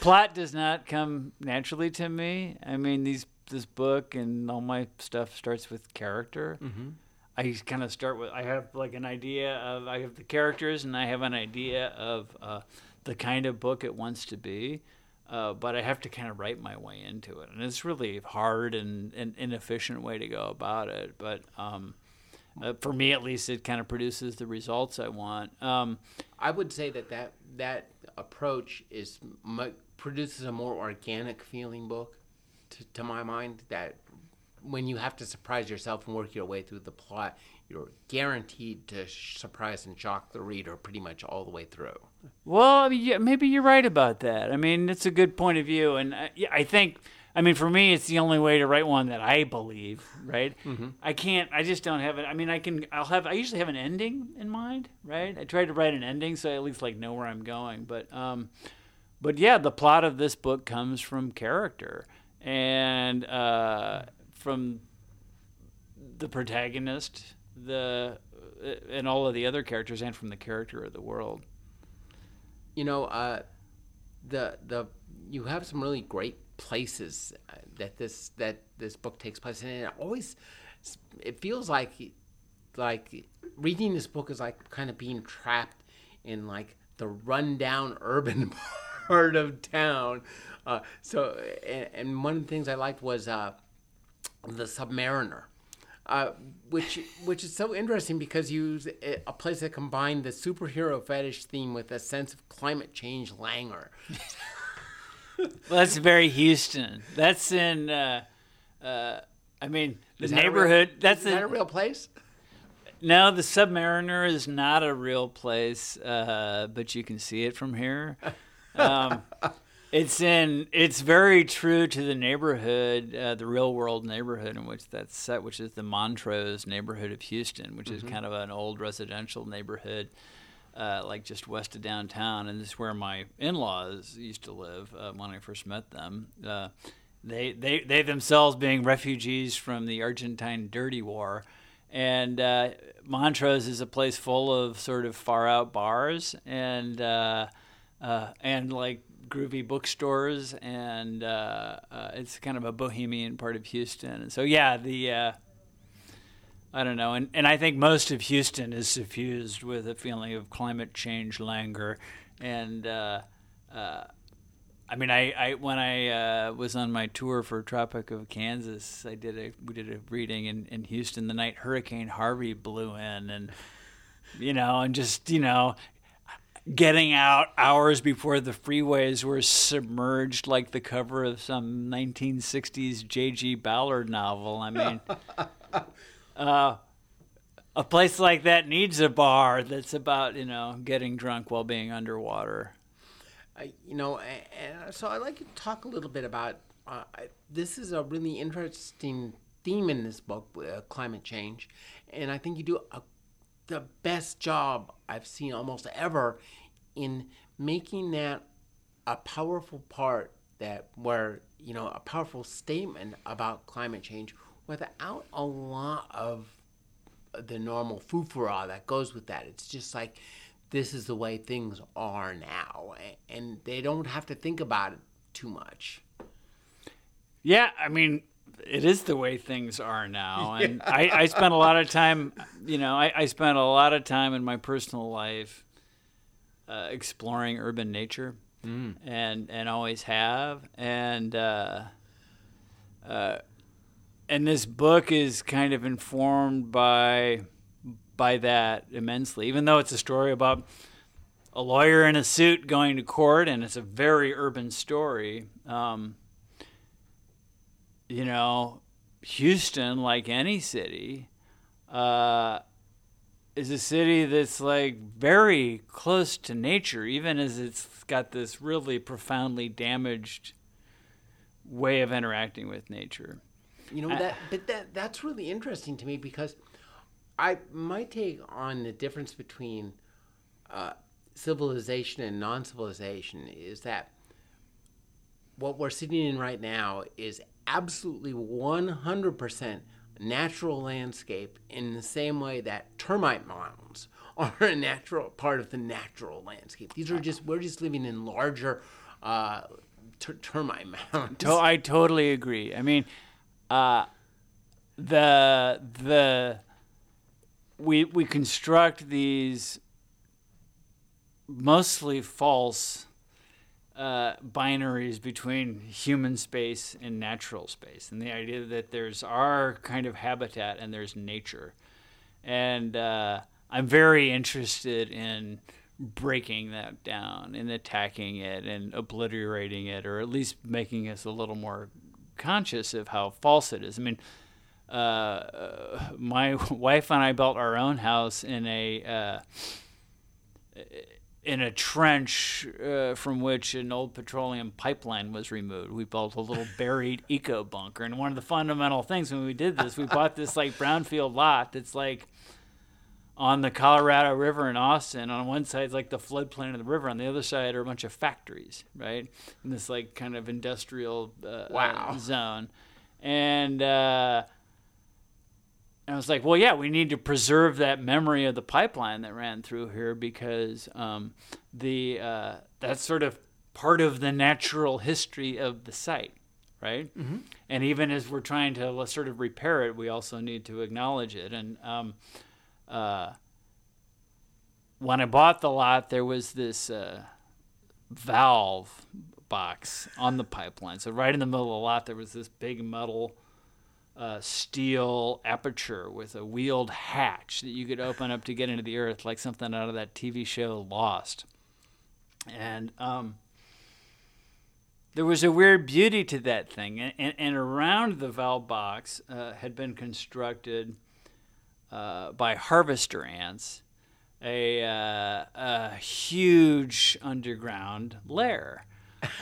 plot does not come naturally to me. I mean these this book and all my stuff starts with character. Mm-hmm. I kind of start with I have like an idea of I have the characters and I have an idea of uh, the kind of book it wants to be. Uh, but I have to kind of write my way into it, and it's really hard and an inefficient way to go about it. But um, uh, for me, at least, it kind of produces the results I want. Um, I would say that that, that approach is produces a more organic feeling book, to, to my mind. That when you have to surprise yourself and work your way through the plot, you're guaranteed to surprise and shock the reader pretty much all the way through. Well, I mean, yeah, maybe you're right about that. I mean, it's a good point of view, and I, uh, I think I mean, for me, it's the only way to write one that I believe, right? Mm-hmm. I can't. I just don't have it. I mean, I can. I'll have. I usually have an ending in mind, right? I try to write an ending so I at least like know where I'm going. But, um, but yeah, the plot of this book comes from character and uh, from the protagonist, the uh, and all of the other characters, and from the character of the world. You know, uh, the the you have some really great places uh, that this that this book takes place in. And it always it feels like like reading this book is like kind of being trapped in like the rundown urban part of town. Uh, so and, and, one of the things I liked was uh, the Submariner. Uh, which which is so interesting because you use a place that combined the superhero fetish theme with a sense of climate change languor. well, that's very Houston. That's in. Uh, uh, I mean, the that a real- neighborhood. that's Is the, that a real place? No, the Submariner is not a real place, uh, but you can see it from here. Um, it's in. It's very true to the neighborhood, uh, the real world neighborhood in which that's set, which is the Montrose neighborhood of Houston, which is kind of an old residential neighborhood, uh, like just west of downtown, and this is where my in-laws used to live uh, when I first met them. Uh, they, they, they themselves being refugees from the Argentine Dirty War. And uh, Montrose is a place full of sort of far out bars and uh, uh, and like groovy bookstores, and uh, uh, it's kind of a bohemian part of Houston. And so yeah, the uh, I don't know, and, and I think most of Houston is suffused with a feeling of climate change languor, and uh, uh, I mean, I, I when I was on my tour for Tropic of Kansas, I did a we did a reading in, in Houston the night Hurricane Harvey blew in, and you know, and just you know, getting out hours before the freeways were submerged like the cover of some 1960s J.G. Ballard novel. I mean, uh, a place like that needs a bar that's about you know getting drunk while being underwater. Uh, you know, and so I'd like to talk a little bit about. Uh, I- this is a really interesting theme in this book, uh, climate change, and I think you do a, the best job I've seen almost ever in making that a powerful part that where you know a powerful statement about climate change without a lot of the normal foo-for-ah that goes with that. It's just like this is the way things are now, and they don't have to think about it too much. Yeah, I mean, it is the way things are now, and I, I spent a lot of time, you know, I, I spent a lot of time in my personal life uh, exploring urban nature, and and always have, and uh, uh, and this book is kind of informed by by that immensely, even though it's a story about a lawyer in a suit going to court, and it's a very urban story. Um, you know, Houston, like any city, uh, is a city that's like very close to nature, even as it's got this really profoundly damaged way of interacting with nature. You know that, but that that's really interesting to me because I my take on the difference between uh, civilization and non-civilization is that what we're sitting in right now is absolutely 100% natural landscape in the same way that termite mounds are a natural part of the natural landscape. These are just we're just living in larger uh, ter- termite mounds. To- I totally agree. I mean, uh, the the we we construct these mostly false uh, binaries between human space and natural space, and the idea that there's our kind of habitat and there's nature, and uh, I'm very interested in breaking that down and attacking it and obliterating it, or at least making us a little more conscious of how false it is. I mean, uh, uh, my wife and I built our own house in a uh, in a trench uh, from which an old petroleum pipeline was removed. We built a little buried eco bunker, and one of the fundamental things when we did this, we bought this like brownfield lot that's like on the Colorado River in Austin. On one side is like the floodplain of the river. On the other side are a bunch of factories, right? In this like kind of industrial uh, Wow. uh, zone, and. And I was like, well, yeah, we need to preserve that memory of the pipeline that ran through here because um, the uh, that's sort of part of the natural history of the site, right? Mm-hmm. And even as we're trying to sort of repair it, we also need to acknowledge it. And um, uh, when I bought the lot, there was this uh, valve box on the pipeline. So right in the middle of the lot, there was this big metal uh, steel aperture with a wheeled hatch that you could open up to get into the earth, like something out of that TV show Lost. And um, there was a weird beauty to that thing, and, and, and around the valve box uh, had been constructed uh, by harvester ants a, uh, a huge underground lair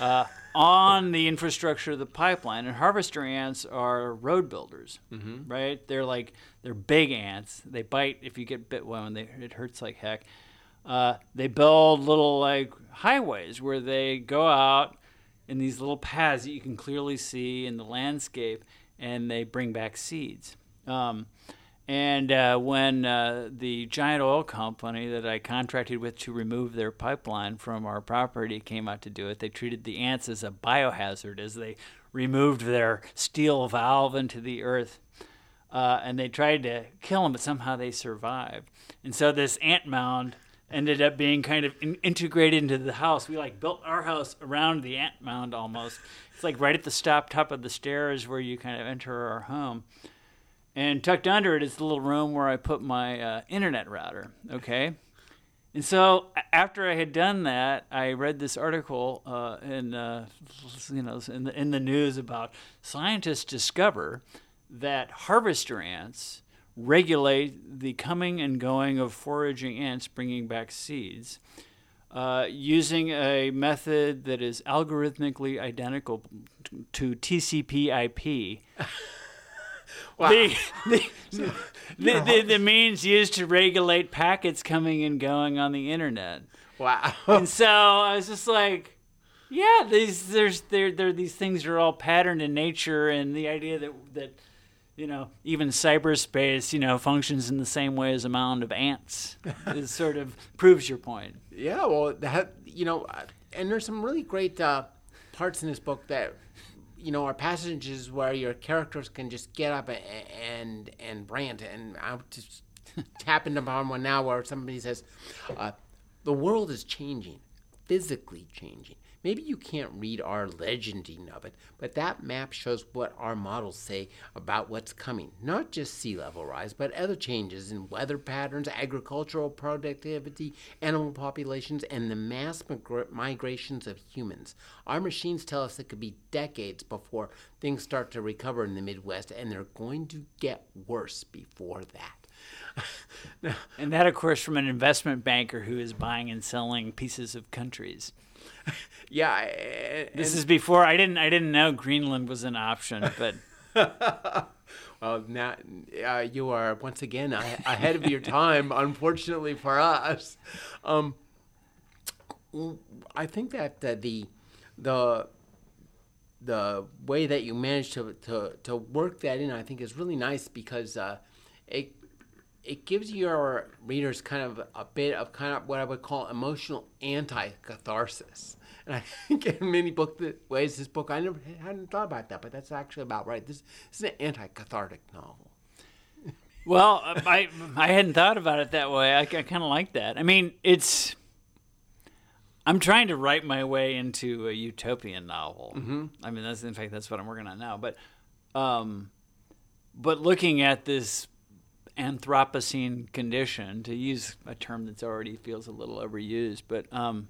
uh, on the infrastructure of the pipeline. And harvester ants are road builders, mm-hmm. right? They're like they're big ants. They bite if you get bit one. They it hurts like heck. Uh, they build little like highways where they go out in these little paths that you can clearly see in the landscape, and they bring back seeds. Um, and uh, when uh, the giant oil company that I contracted with to remove their pipeline from our property came out to do it, they treated the ants as a biohazard as they removed their steel valve into the earth. Uh, and they tried to kill them, but somehow they survived. And so this ant mound ended up being kind of in- integrated into the house. We like built our house around the ant mound almost. It's like right at the stop top of the stairs where you kind of enter our home. And tucked under it is the little room where I put my uh, internet router. Okay. And so after I had done that, I read this article uh, in, uh, you know, in the, in the news about scientists discover that harvester ants regulate the coming and going of foraging ants bringing back seeds uh, using a method that is algorithmically identical to TCP/IP. Wow. The, the, the, the, the, means used to regulate packets coming and going on the internet. Wow. and so I was just like, yeah, these there's there there these things are all patterned in nature, and the idea that that you know even cyberspace you know functions in the same way as a mound of ants is sort of proves your point. Yeah, well, that you know, and there's some really great uh, parts in this book that you know, are passages where your characters can just get up and and, and rant. And I just happened upon one now where somebody says, uh, "The world is changing, physically changing. Maybe you can't read our legending of it, but that map shows what our models say about what's coming. Not just sea level rise, but other changes in weather patterns, agricultural productivity, animal populations, and the mass migra- migrations of humans. Our machines tell us it could be decades before things start to recover in the Midwest, and they're going to get worse before that. and that, of course, from an investment banker who is buying and selling pieces of countries. yeah. this is before I didn't I didn't know Greenland was an option, but. well, now uh, you are once again ahead of your time. unfortunately for us, um, I think that uh, the the the way that you managed to, to, to work that in, I think, is really nice because uh, it it gives your readers kind of a bit of kind of what I would call emotional anti catharsis. And I think in many book ways, this book I never hadn't thought about that, but that's actually about right. This, this is an anti cathartic novel. well, I I hadn't thought about it that way. I, I kind of like that. I mean, it's. I'm trying to write my way into a utopian novel. Mm-hmm. I mean, that's in fact that's what I'm working on now. But, um, but looking at this Anthropocene condition, to use a term that's already feels a little overused, but um,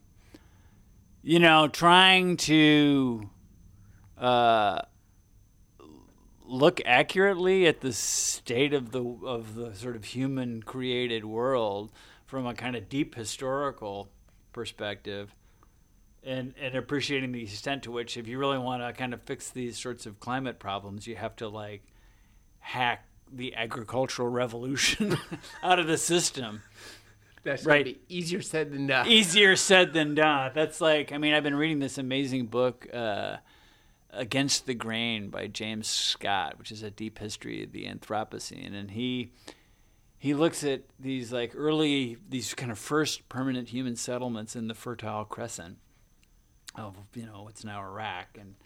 you know, trying to uh, look accurately at the state of the of the sort of human created world from a kind of deep historical perspective and and appreciating the extent to which if you really want to kind of fix these sorts of climate problems you have to like hack the agricultural revolution out of the system. That's right. Be easier said than done. Easier said than done. That's like I mean I've been reading this amazing book uh, Against the Grain by James Scott, which is a deep history of the Anthropocene, and he he looks at these like early these kind of first permanent human settlements in the Fertile Crescent of you know what's now Iraq and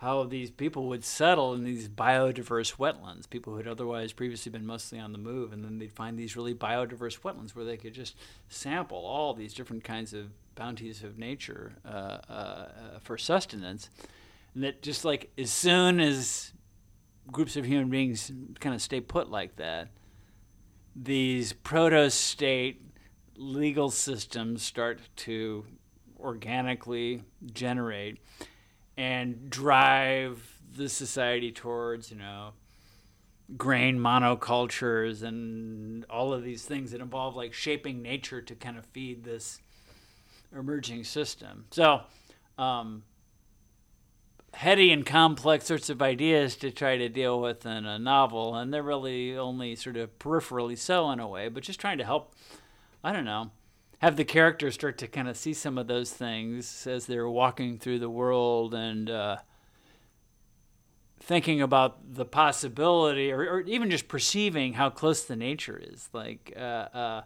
how these people would settle in these biodiverse wetlands, people who had otherwise previously been mostly on the move, and then they'd find these really biodiverse wetlands where they could just sample all these different kinds of bounties of nature uh, uh, uh, for sustenance. And that just like as soon as groups of human beings kind of stay put like that, these proto state legal systems start to organically generate and drive the society towards, you know, grain monocultures and all of these things that involve like shaping nature to kind of feed this emerging system. So, um, heady and complex sorts of ideas to try to deal with in a novel, and they're really only sort of peripherally so in a way, but just trying to help, I don't know, have the characters start to kind of see some of those things as they're walking through the world and uh, thinking about the possibility or, or, even just perceiving how close the nature is. Like, uh, uh,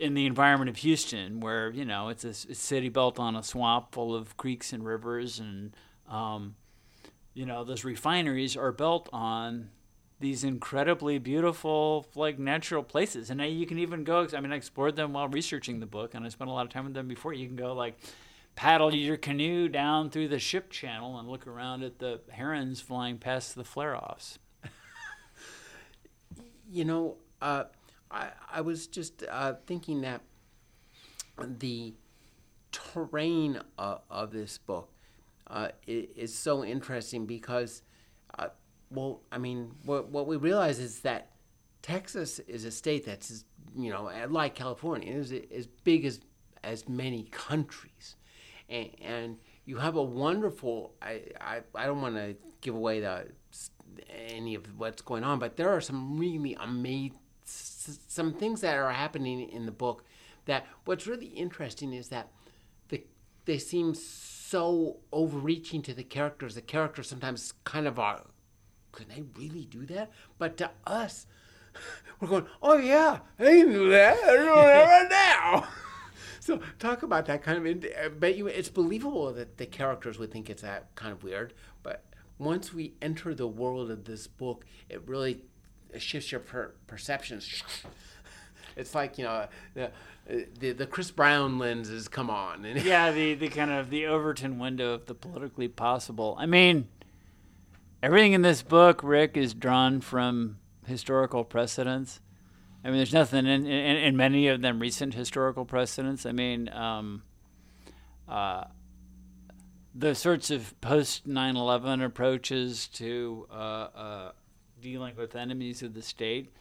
in the environment of Houston, where you know it's a, city built on a swamp full of creeks and rivers, and um, you know those refineries are built on these incredibly beautiful, like natural places, and you can even go. I mean, I explored them while researching the book, and I spent a lot of time with them before. You can go like paddle your canoe down through the ship channel and look around at the herons flying past the flare offs. you know, uh, I, I was just uh, thinking that the terrain uh, of this book uh, is, so interesting because, well, I mean, what, what we realize is that Texas is a state that's, you know, like California, is as big as as many countries, and, and you have a wonderful. I I, I don't want to give away the any of what's going on, but there are some really amazing some things that are happening in the book that what's really interesting is that the, they seem so overreaching to the characters. The characters sometimes kind of are, can they really do that? But to us, we're going, oh yeah, they can do that. They're doing that right now. so talk about that kind of. But you, it's believable that the characters would think it's that kind of weird. But once we enter the world of this book, it really shifts your per- perceptions. it's like you know the, the the Chris Brown lenses come on. yeah, the the kind of the Overton window of the politically possible. I mean, everything in this book, Rick, is drawn from historical precedents. I mean, there's nothing in, in, in many of them recent historical precedents. I mean, um, uh, the sorts of post 9 11 approaches to uh, uh, dealing with enemies of the state,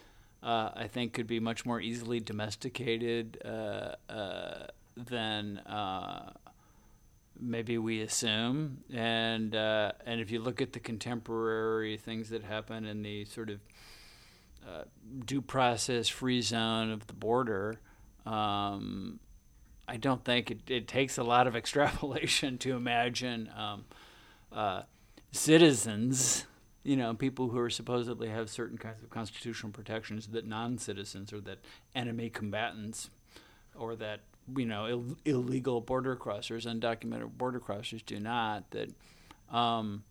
uh, I think could be much more easily domesticated uh, uh, than maybe we assume. And uh, and if you look at the contemporary things that happen in the sort of uh, due process free zone of the border. Um, I don't think it, it, takes a lot of extrapolation to imagine um, citizens you know, people who are supposedly have certain kinds of constitutional protections that non-citizens or that enemy combatants or that you know Ill- illegal border crossers, undocumented border crossers do not. That um,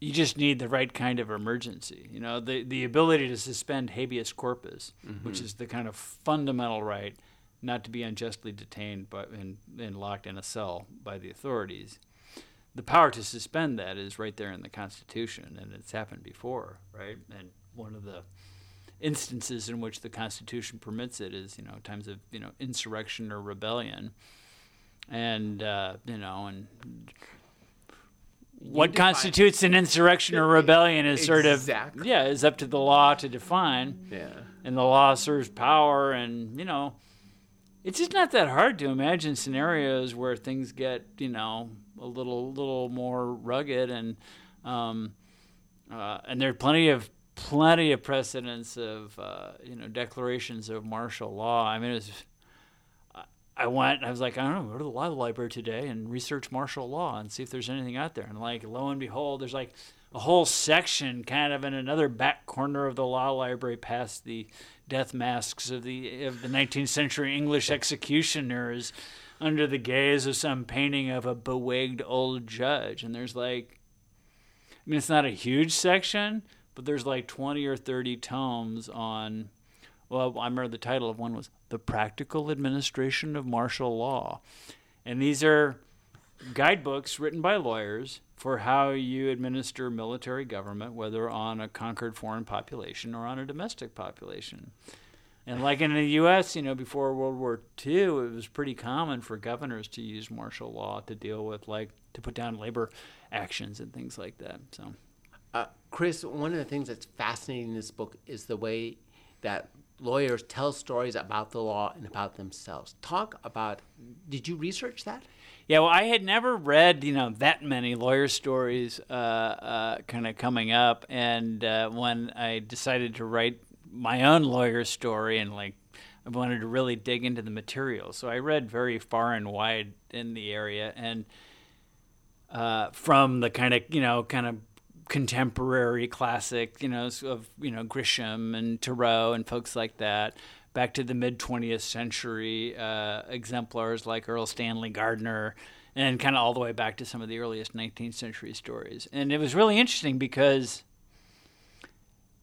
you just need the right kind of emergency. You know, the the ability to suspend habeas corpus, mm-hmm. which is the kind of fundamental right not to be unjustly detained but and, and locked in a cell by the authorities the power to suspend that is right there in the Constitution, and it's happened before, right? And one of the instances in which the Constitution permits it is, you know, times of you know insurrection or rebellion, and uh, you know, and what constitutes an insurrection or rebellion is sort of yeah is up to the law to define. Yeah, and the law serves power, and you know, it's just not that hard to imagine scenarios where things get you know a little little more rugged and um, uh, and there are plenty of plenty of precedents of uh, you know declarations of martial law. I mean, it was, I went. I was like, I don't know, go to the law library today and research martial law and see if there's anything out there. And like, lo and behold, there's like a whole section kind of in another back corner of the law library past the death masks of the of the 19th century English executioners under the gaze of some painting of a bewigged old judge. And there's like, I mean, it's not a huge section, but there's like 20 or 30 tomes on, well, I remember the title of one was The Practical Administration of Martial Law. And these are guidebooks written by lawyers for how you administer military government, whether on a conquered foreign population or on a domestic population. And like in the U.S., you know, before World War II, it was pretty common for governors to use martial law to deal with, like, to put down labor actions and things like that. So, uh, Chris, one of the things that's fascinating in this book is the way that lawyers tell stories about the law and about themselves. Talk about. Did you research that? Yeah, well, I had never read, you know, that many lawyer stories uh, uh, kind of coming up, and uh, when I decided to write my own lawyer story and like I wanted to really dig into the material. So I read very far and wide in the area and uh, from the kind of you know kind of contemporary classic you know of you know Grisham and Turow and folks like that back to the mid 20th century uh, exemplars like Erle Stanley Gardner and kind of all the way back to some of the earliest 19th century stories. And it was really interesting because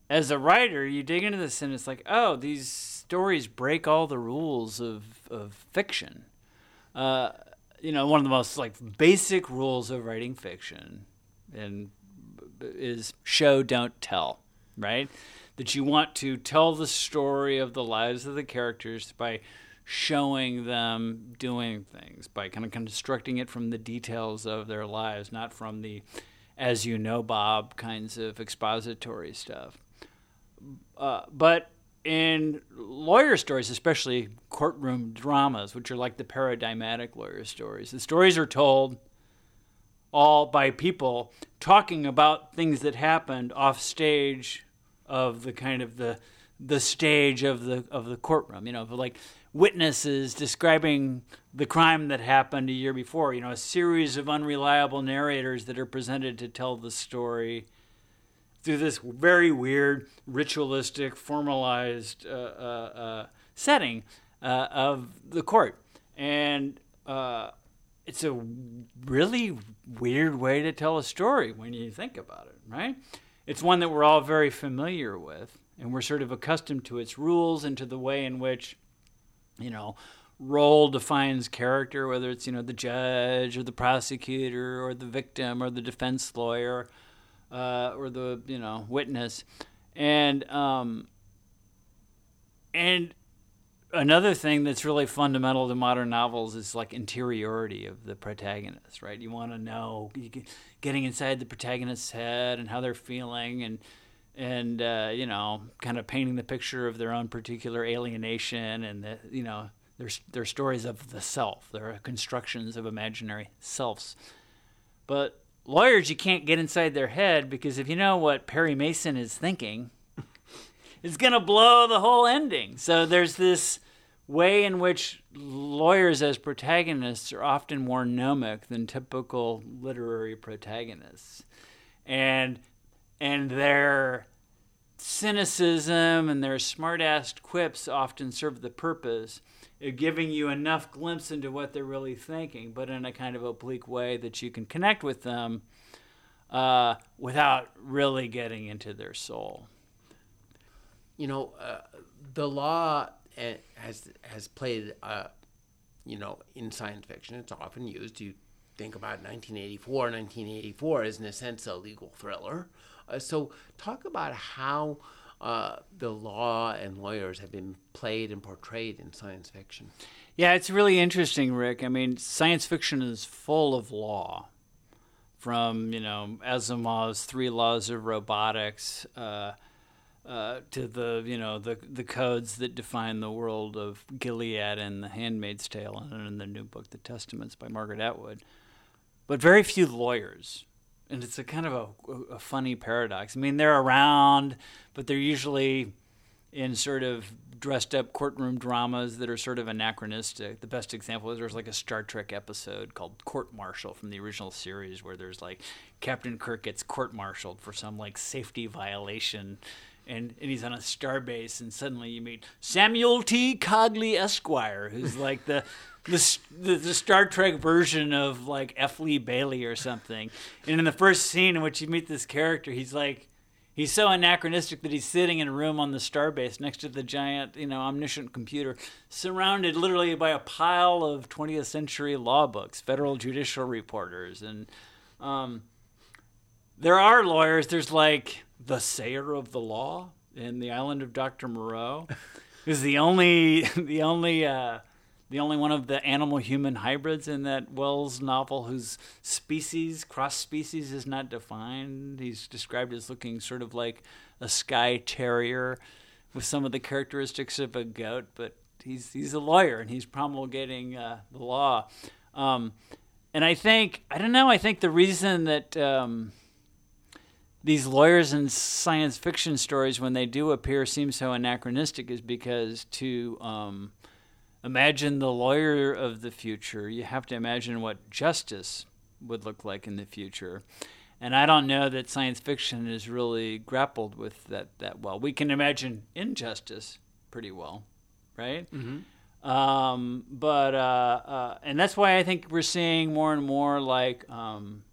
as a writer, you dig into this and it's like, oh, these stories break all the rules of, of fiction. Uh, you know, one of the most like basic rules of writing fiction and is show, don't tell, right? That you want to tell the story of the lives of the characters by showing them doing things, by kind of constructing it from the details of their lives, not from the as you know, Bob kinds of expository stuff. Uh, but in lawyer stories, especially courtroom dramas, which are like the paradigmatic lawyer stories, the stories are told all by people talking about things that happened off stage of the kind of the the stage of the of the courtroom. You know, like witnesses describing the crime that happened a year before. You know, a series of unreliable narrators that are presented to tell the story through this very weird, ritualistic, formalized uh, uh, uh, setting uh, of the court. And uh, it's a really weird way to tell a story when you think about it, right? It's one that we're all very familiar with, and we're sort of accustomed to its rules and to the way in which, you know, role defines character, whether it's, you know, the judge or the prosecutor or the victim or the defense lawyer uh, or the you know witness, and um, and another thing that's really fundamental to modern novels is like interiority of the protagonist, right? You want to know getting inside the protagonist's head and how they're feeling and and uh, you know kind of painting the picture of their own particular alienation and the you know their their stories of the self, their constructions of imaginary selves. But lawyers, you can't get inside their head because if you know what Perry Mason is thinking, it's going to blow the whole ending. So there's this way in which lawyers as protagonists are often more gnomic than typical literary protagonists. And and their cynicism and their smart-ass quips often serve the purpose of giving you enough glimpse into what they're really thinking, but in a kind of oblique way that you can connect with them uh, without really getting into their soul. You know, uh, the law has has played, uh, you know, in science fiction. It's often used. You think about 1984. 1984 is in a sense a legal thriller. Uh, so, talk about how uh, the law and lawyers have been played and portrayed in science fiction. Yeah, it's really interesting, Rick. I mean, science fiction is full of law, from you know Asimov's Three Laws of Robotics uh, uh, to the you know the the codes that define the world of Gilead and The Handmaid's Tale, and in the new book, The Testaments by Margaret Atwood. But very few lawyers and it's a kind of a, a, funny paradox. I mean, they're around, but they're usually in sort of dressed up courtroom dramas that are sort of anachronistic. The best example is there's like a Star Trek episode called Court Martial from the original series where there's like Captain Kirk gets court martialed for some like safety violation. And, and he's on a star base, and suddenly you meet Samuel T. Cogley Esquire, who's like the the, the, the Star Trek version of like F. Lee Bailey or something. And in the first scene in which you meet this character, he's like, he's so anachronistic that he's sitting in a room on the starbase next to the giant, you know, omniscient computer, surrounded literally by a pile of 20th century law books, federal judicial reporters, and um, there are lawyers. There's like the sayer of the law in the island of Dr. Moreau. is the only the only uh, the only one of the animal human hybrids in that Wells novel whose species cross species is not defined. He's described as looking sort of like a Skye terrier with some of the characteristics of a goat, but he's he's a lawyer and he's promulgating uh, the law. Um, and I think I don't know. I think the reason that um, these lawyers in science fiction stories, when they do appear, seem so anachronistic, is because to um, imagine the lawyer of the future, you have to imagine what justice would look like in the future. And I don't know that science fiction has really grappled with that that well. We can imagine injustice pretty well, right? Mm-hmm. Um, but uh, uh, and that's why I think we're seeing more and more like um,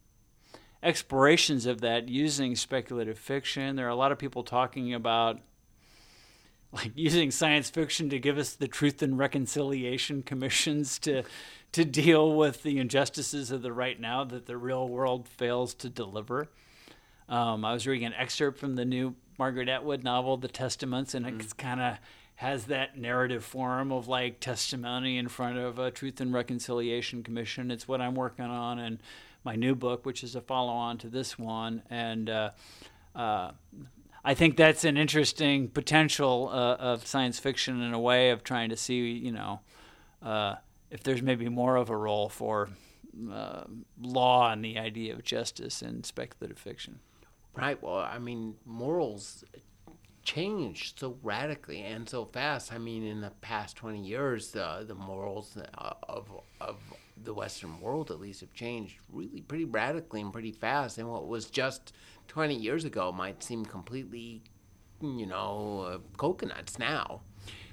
explorations of that using speculative fiction. There are a lot of people talking about like using science fiction to give us the truth and reconciliation commissions to to deal with the injustices of the right now that the real world fails to deliver. Um, I was reading an excerpt from the new Margaret Atwood novel, The Testaments, and it mm. kind of has that narrative form of like testimony in front of a Truth and Reconciliation Commission. It's what I'm working on in my new book, which is a follow on to this one. And uh, uh, I think that's an interesting potential uh, of science fiction in a way of trying to see, you know, uh, if there's maybe more of a role for uh, law and the idea of justice in speculative fiction. Right. Well, I mean, morals change so radically and so fast. I mean, in the past 20 years, the the morals of of the Western world, at least, have changed really pretty radically and pretty fast. And what was just 20 years ago might seem completely, you know, uh, coconuts now.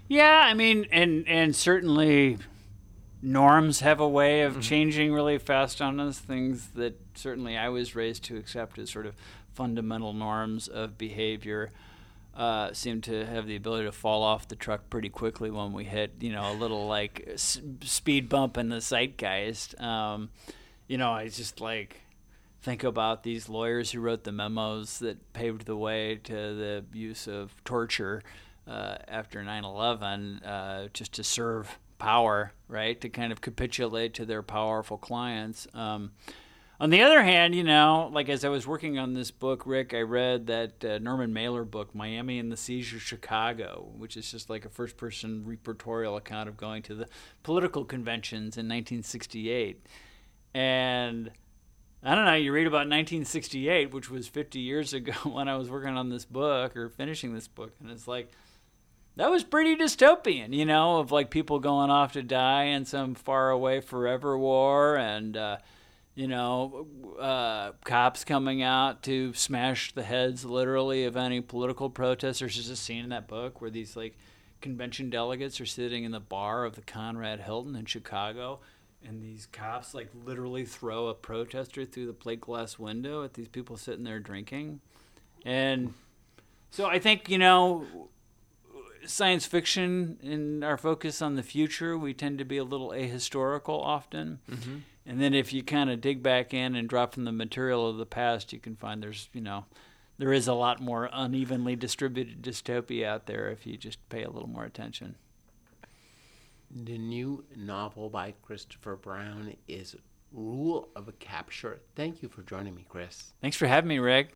Yeah, I mean, and and certainly norms have a way of mm-hmm. changing really fast on us. Things that certainly I was raised to accept as sort of fundamental norms of behavior. Uh, seem to have the ability to fall off the truck pretty quickly when we hit, you know, a little like s- speed bump in the zeitgeist. Um, you know, I just like think about these lawyers who wrote the memos that paved the way to the use of torture uh, after 9/11, uh, just to serve power, right? To kind of capitulate to their powerful clients. Um, on the other hand, you know, like as I was working on this book, Rick, I read that uh, Norman Mailer book, Miami and the Siege of Chicago, which is just like a first person reportorial account of going to the political conventions in 1968. And I don't know, you read about 1968, which was 50 years ago when I was working on this book or finishing this book, and it's like, that was pretty dystopian, you know, of like people going off to die in some far away forever war and, uh, you know, uh, cops coming out to smash the heads literally of any political protesters. There's a scene in that book where these like convention delegates are sitting in the bar of the Conrad Hilton in Chicago, and these cops like literally throw a protester through the plate glass window at these people sitting there drinking. And so I think, you know, science fiction in our focus on the future, we tend to be a little ahistorical often. Mm-hmm. And then if you kind of dig back in and drop from the material of the past, you can find there's, you know, there is a lot more unevenly distributed dystopia out there if you just pay a little more attention. The new novel by Christopher Brown is Rule of a Capture. Thank you for joining me, Chris. Thanks for having me, Rick.